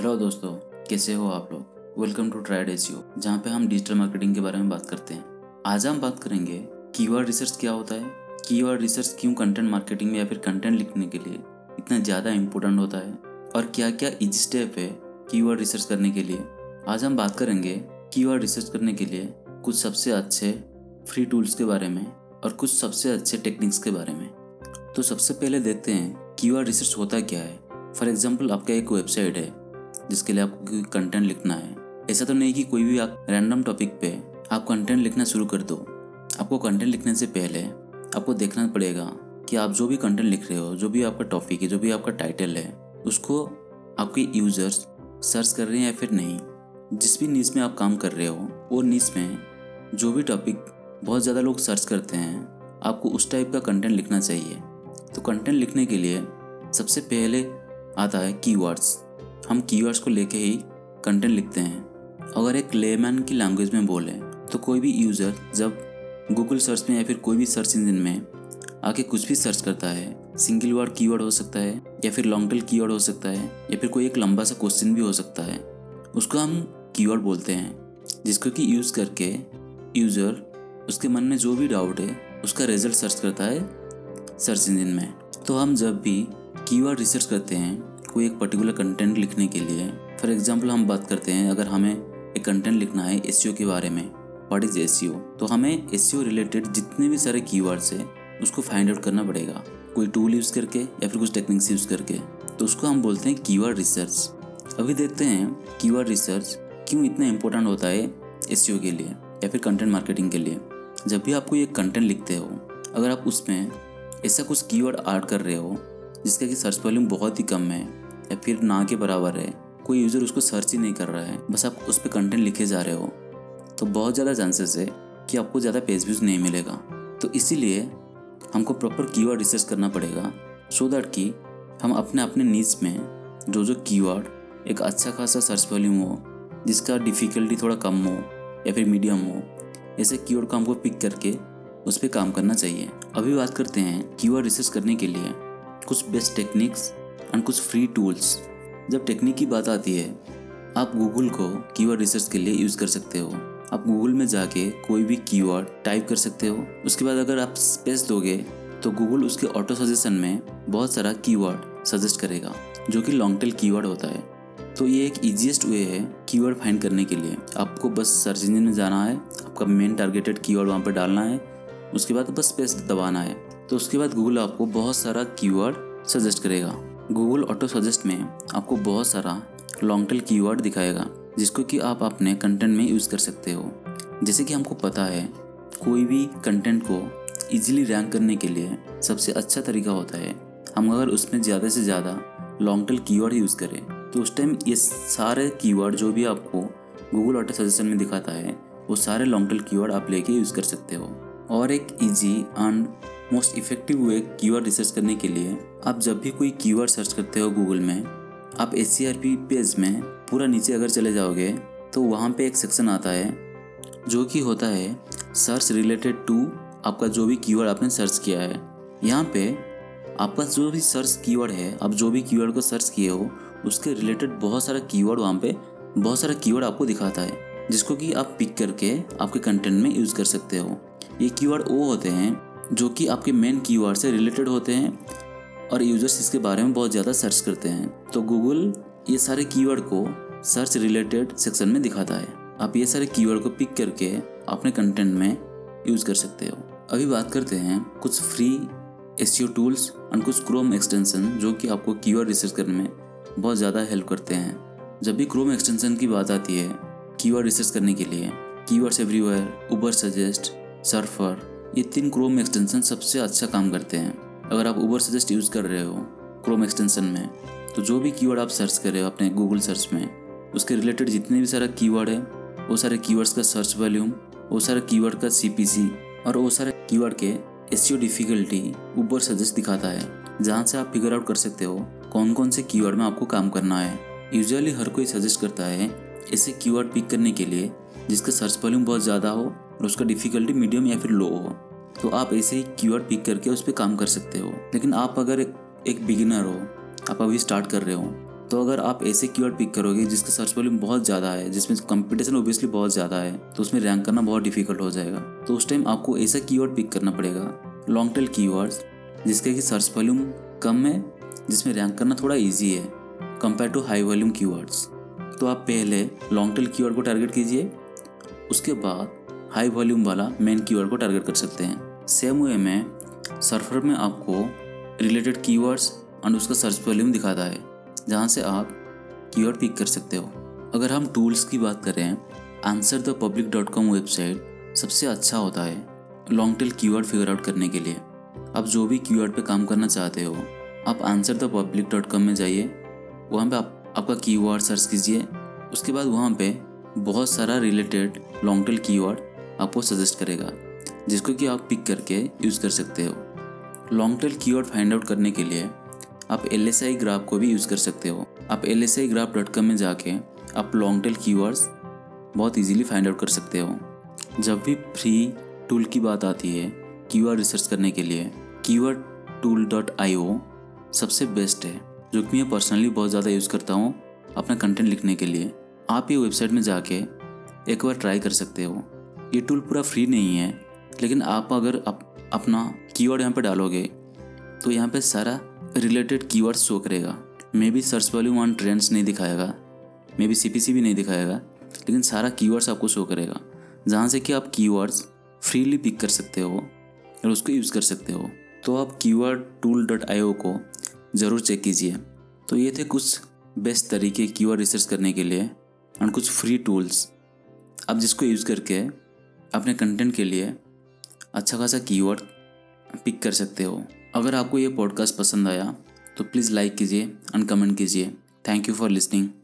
Hello दोस्तों, कैसे हो आप लोग? वेलकम टू ट्राइड एसीओ जहाँ पे हम डिजिटल मार्केटिंग के बारे में बात करते हैं। आज हम बात करेंगे कीवर्ड रिसर्च क्या होता है कीवर्ड रिसर्च क्यों कंटेंट मार्केटिंग में या फिर कंटेंट लिखने के लिए इतना ज़्यादा इंपॉर्टेंट होता है, और क्या क्या इजी स्टेप है कीवर्ड रिसर्च करने के लिए। आज हम बात करेंगे कीवर्ड रिसर्च करने के लिए कुछ सबसे अच्छे फ्री टूल्स के बारे में और कुछ सबसे अच्छे टेक्निक्स के बारे में। तो सबसे पहले देखते हैं कीवर्ड रिसर्च होता क्या है। फॉर एग्ज़ाम्पल आपका एक वेबसाइट है जिसके लिए आपको कंटेंट लिखना है। ऐसा तो नहीं कि कोई भी आप रैंडम टॉपिक पे आप कंटेंट लिखना शुरू कर दो। आपको कंटेंट लिखने से पहले आपको देखना पड़ेगा कि आप जो भी कंटेंट लिख रहे हो, जो भी आपका टॉपिक है, जो भी आपका टाइटल है, उसको आपके यूज़र्स सर्च कर रहे हैं या फिर नहीं। जिस भी नीच में आप काम कर रहे हो, वो नीच में जो भी टॉपिक बहुत ज़्यादा लोग सर्च करते हैं, आपको उस टाइप का कंटेंट लिखना चाहिए। तो कंटेंट लिखने के लिए सबसे पहले आता है कीवर्ड्स हम कीवर्ड्स को लेके ही कंटेंट लिखते हैं। अगर एक लेमैन की लैंग्वेज में बोले तो कोई भी यूज़र जब गूगल सर्च में या फिर कोई भी सर्च इंजन में आके कुछ भी सर्च करता है सिंगल वर्ड कीवर्ड हो सकता है, या फिर लॉन्ग टेल कीवर्ड हो सकता है, या फिर कोई एक लंबा सा क्वेश्चन भी हो सकता है, उसको हम कीवर्ड बोलते हैं, जिसको कि यूज़ करके यूज़र उसके मन में जो भी डाउट है, उसका रिज़ल्ट सर्च करता है सर्च इंजन में। तो हम जब भी कीवर्ड रिसर्च करते हैं कोई एक पर्टिकुलर कंटेंट लिखने के लिए फॉर एग्ज़ाम्पल हम बात करते हैं, अगर हमें एक कंटेंट लिखना है एस के बारे में व्हाट इज़ एस तो हमें एस रिलेटेड जितने भी सारे कीवर्ड्स है, उसको फाइंड आउट करना पड़ेगा। कोई टूल यूज़ करके या फिर कुछ टेक्निक्स यूज़ करके तो उसको हम बोलते हैं कीवर्ड रिसर्च अभी देखते हैं कीवर्ड रिसर्च क्यों इतना इंपॉर्टेंट होता है एस के लिए या फिर कंटेंट मार्केटिंग के लिए। जब भी आप कोई एक कंटेंट लिखते हो, अगर आप उसमें ऐसा कुछ कीवर्ड ऐड कर रहे हो, जिसका कि सर्च वॉल्यूम बहुत ही कम है या फिर ना के बराबर है। कोई यूज़र उसको सर्च ही नहीं कर रहा है। बस आप उस पर कंटेंट लिखे जा रहे हो। तो बहुत ज़्यादा चांसेस है कि आपको ज़्यादा पेज व्यूज़ नहीं मिलेगा। तो इसीलिए हमको प्रॉपर कीवर्ड रिसर्च करना पड़ेगा। सो दैट कि हम अपने अपने नीच में जो जो कीवर्ड एक अच्छा खासा सर्च वॉल्यूम हो, जिसका डिफ़िकल्टी थोड़ा कम हो या फिर मीडियम हो, ऐसे कीवर्ड को हमको पिक करके उस पर काम करना चाहिए। अभी बात करते हैं कीवर्ड रिसर्च करने के लिए। कुछ बेस्ट टेक्निक्स एंड कुछ फ्री टूल्स जब टेक्निक की बात आती है, आप गूगल को कीवर्ड रिसर्च के लिए यूज़ कर सकते हो। आप गूगल में जाके कोई भी कीवर्ड टाइप कर सकते हो। उसके बाद अगर आप स्पेस दोगे तो गूगल उसके ऑटो सजेशन में बहुत सारा कीवर्ड सजेस्ट करेगा, जो कि लॉन्ग टेल कीवर्ड होता है। तो ये एक इजीएस्ट वे है कीवर्ड फाइंड करने के लिए। आपको बस सर्च इंजन में जाना है, आपका मेन टारगेटेड कीवर्ड वहाँ पर डालना है, उसके बाद बस स्पेस दबाना है। तो उसके बाद गूगल आपको बहुत सारा कीवर्ड सजेस्ट करेगा। गूगल ऑटो सजेस्ट में आपको बहुत सारा लॉन्ग टेल कीवर्ड दिखाएगा, जिसको कि आप अपने कंटेंट में यूज़ कर सकते हो। जैसे कि हमको पता है, कोई भी कंटेंट को इजीली रैंक करने के लिए सबसे अच्छा तरीका होता है, हम अगर उसमें ज़्यादा से ज़्यादा लॉन्ग टेल कीवर्ड यूज़ करें तो उस टाइम ये सारे कीवर्ड जो भी आपको गूगल ऑटो सजेशन में दिखाता है, वो सारे लॉन्ग टेल कीवर्ड आप लेके यूज़ कर सकते हो। और एक easy and most effective way keyword research करने के लिए, आप जब भी कोई कीवर्ड सर्च करते हो गूगल में, आप एस पेज में पूरा नीचे अगर चले जाओगे तो वहाँ पे एक सेक्शन आता है, जो कि होता है सर्च रिलेटेड टू आपका जो भी कीवर्ड आपने सर्च किया है। यहाँ पे आपका जो भी सर्च कीवर्ड है, आप जो भी कीवर्ड को सर्च किए हो, उसके रिलेटेड बहुत सारा कीवर्ड वहाँ पे, बहुत सारा कीवर्ड आपको दिखाता है, जिसको कि आप पिक करके आपके कंटेंट में यूज़ कर सकते हो। ये कीवर्ड वो होते हैं जो कि आपके मेन कीवर्ड से रिलेटेड होते हैं और यूज़र्स इसके बारे में बहुत ज़्यादा सर्च करते हैं। तो गूगल ये सारे कीवर्ड को सर्च रिलेटेड सेक्शन में दिखाता है। आप ये सारे कीवर्ड को पिक करके अपने कंटेंट में यूज़ कर सकते हो। अभी बात करते हैं कुछ फ्री एस टूल्स और कुछ क्रोम एक्सटेंशन जो कि आपको कीवर्ड रिसर्च करने में बहुत ज़्यादा हेल्प करते हैं। जब भी क्रोम एक्सटेंशन की बात आती है कीवर्ड रिसर्च करने के लिए keywords everywhere Ubersuggest Surfer ये तीन क्रोम एक्सटेंशन सबसे अच्छा काम करते हैं। अगर आप ऊबर सजेस्ट यूज़ कर रहे हो क्रोम एक्सटेंशन में तो जो भी कीवर्ड आप सर्च कर रहे हो अपने गूगल सर्च में, उसके रिलेटेड जितने भी सारा कीवर्ड है, वो सारे कीवर्ड्स का सर्च वॉल्यूम वो सारे कीवर्ड का सी और वो सारे कीवर्ड के एस डिफ़िकल्टी ऊबर सजेस्ट दिखाता है, जहाँ से आप फिगर आउट कर सकते हो कौन कौन से कीवर्ड में आपको काम करना है। यूजुअली हर कोई सजेस्ट करता है ऐसे कीवर्ड पिक करने के लिए, जिसका सर्च वॉल्यूम बहुत ज़्यादा हो और उसका डिफ़िकल्टी मीडियम या फिर लो हो। तो आप ऐसे ही कीवर्ड पिक करके उस पर काम कर सकते हो। लेकिन आप अगर एक, बिगिनर हो आप अभी स्टार्ट कर रहे हो तो अगर आप ऐसे कीवर्ड पिक करोगे जिसका सर्च वॉल्यूम बहुत ज़्यादा है जिसमें कंपटीशन ओबियसली बहुत ज़्यादा है तो उसमें रैंक करना बहुत डिफ़िकल्ट हो जाएगा। तो उस टाइम आपको ऐसा कीवर्ड पिक करना पड़ेगा लॉन्ग टेल कीवर्ड्स जिसके कि सर्च वॉल्यूम कम है जिसमें रैंक करना थोड़ा ईजी है compare to high volume keywords तो आप पहले लॉन्ग टेल कीवर्ड को टारगेट कीजिए उसके बाद हाई वॉल्यूम वाला मेन कीवर्ड को टारगेट कर सकते हैं। सेम वे में सर्फर में आपको रिलेटेड कीवर्ड्स एंड उसका सर्च वॉल्यूम दिखाता है, जहाँ से आप कीवर्ड पिक कर सकते हो। अगर हम टूल्स की बात करें answer the public dot com website सबसे अच्छा होता है long tail keyword figure out करने के लिए। आप जो भी कीवर्ड पे काम करना चाहते हो, आप answer the public dot com में जाइए, वहाँ पे आप, आपका कीवर्ड सर्च कीजिए, उसके बाद वहाँ पे बहुत सारा रिलेटेड लॉन्ग टेल कीवर्ड आपको सजेस्ट करेगा, जिसको कि आप पिक करके यूज़ कर सकते हो। Long tail keyword find out करने के लिए आप एल एस आई ग्राफ को भी यूज़ कर सकते हो। आप L S I graph dot com में जाके आप लॉन्ग टेल कीवर्ड्स बहुत इजीली फाइंड आउट कर सकते हो। जब भी फ्री टूल की बात आती है कीवर्ड रिसर्च करने के लिए keyword tool dot I O सबसे बेस्ट है, जो कि मैं पर्सनली बहुत ज़्यादा यूज़ करता हूँ अपना कंटेंट लिखने के लिए। आप ये वेबसाइट में जाके एक बार ट्राई कर सकते हो। ये टूल पूरा फ्री नहीं है लेकिन आप अगर अप, अपना कीवर्ड यहाँ पे डालोगे तो यहाँ पे सारा रिलेटेड कीवर्ड शो करेगा। Maybe search volume on trends नहीं दिखाएगा मे बी सी भी नहीं दिखाएगा लेकिन सारा कीवर्ड्स आपको शो करेगा। जहाँ से कि आप कीवर्ड्स फ्रीली पिक कर सकते हो और उसको यूज़ कर सकते हो। तो आप कीवर्ड टूल डॉट आईओ को ज़रूर चेक कीजिए। तो ये थे कुछ बेस्ट तरीके कीवर्ड रिसर्च करने के लिए और कुछ फ्री टूल्स आप जिसको यूज़ करके अपने कंटेंट के लिए अच्छा खासा कीवर्ड पिक कर सकते हो। अगर आपको ये पॉडकास्ट पसंद आया तो प्लीज़ लाइक कीजिए एंड कमेंट कीजिए। Thank you for listening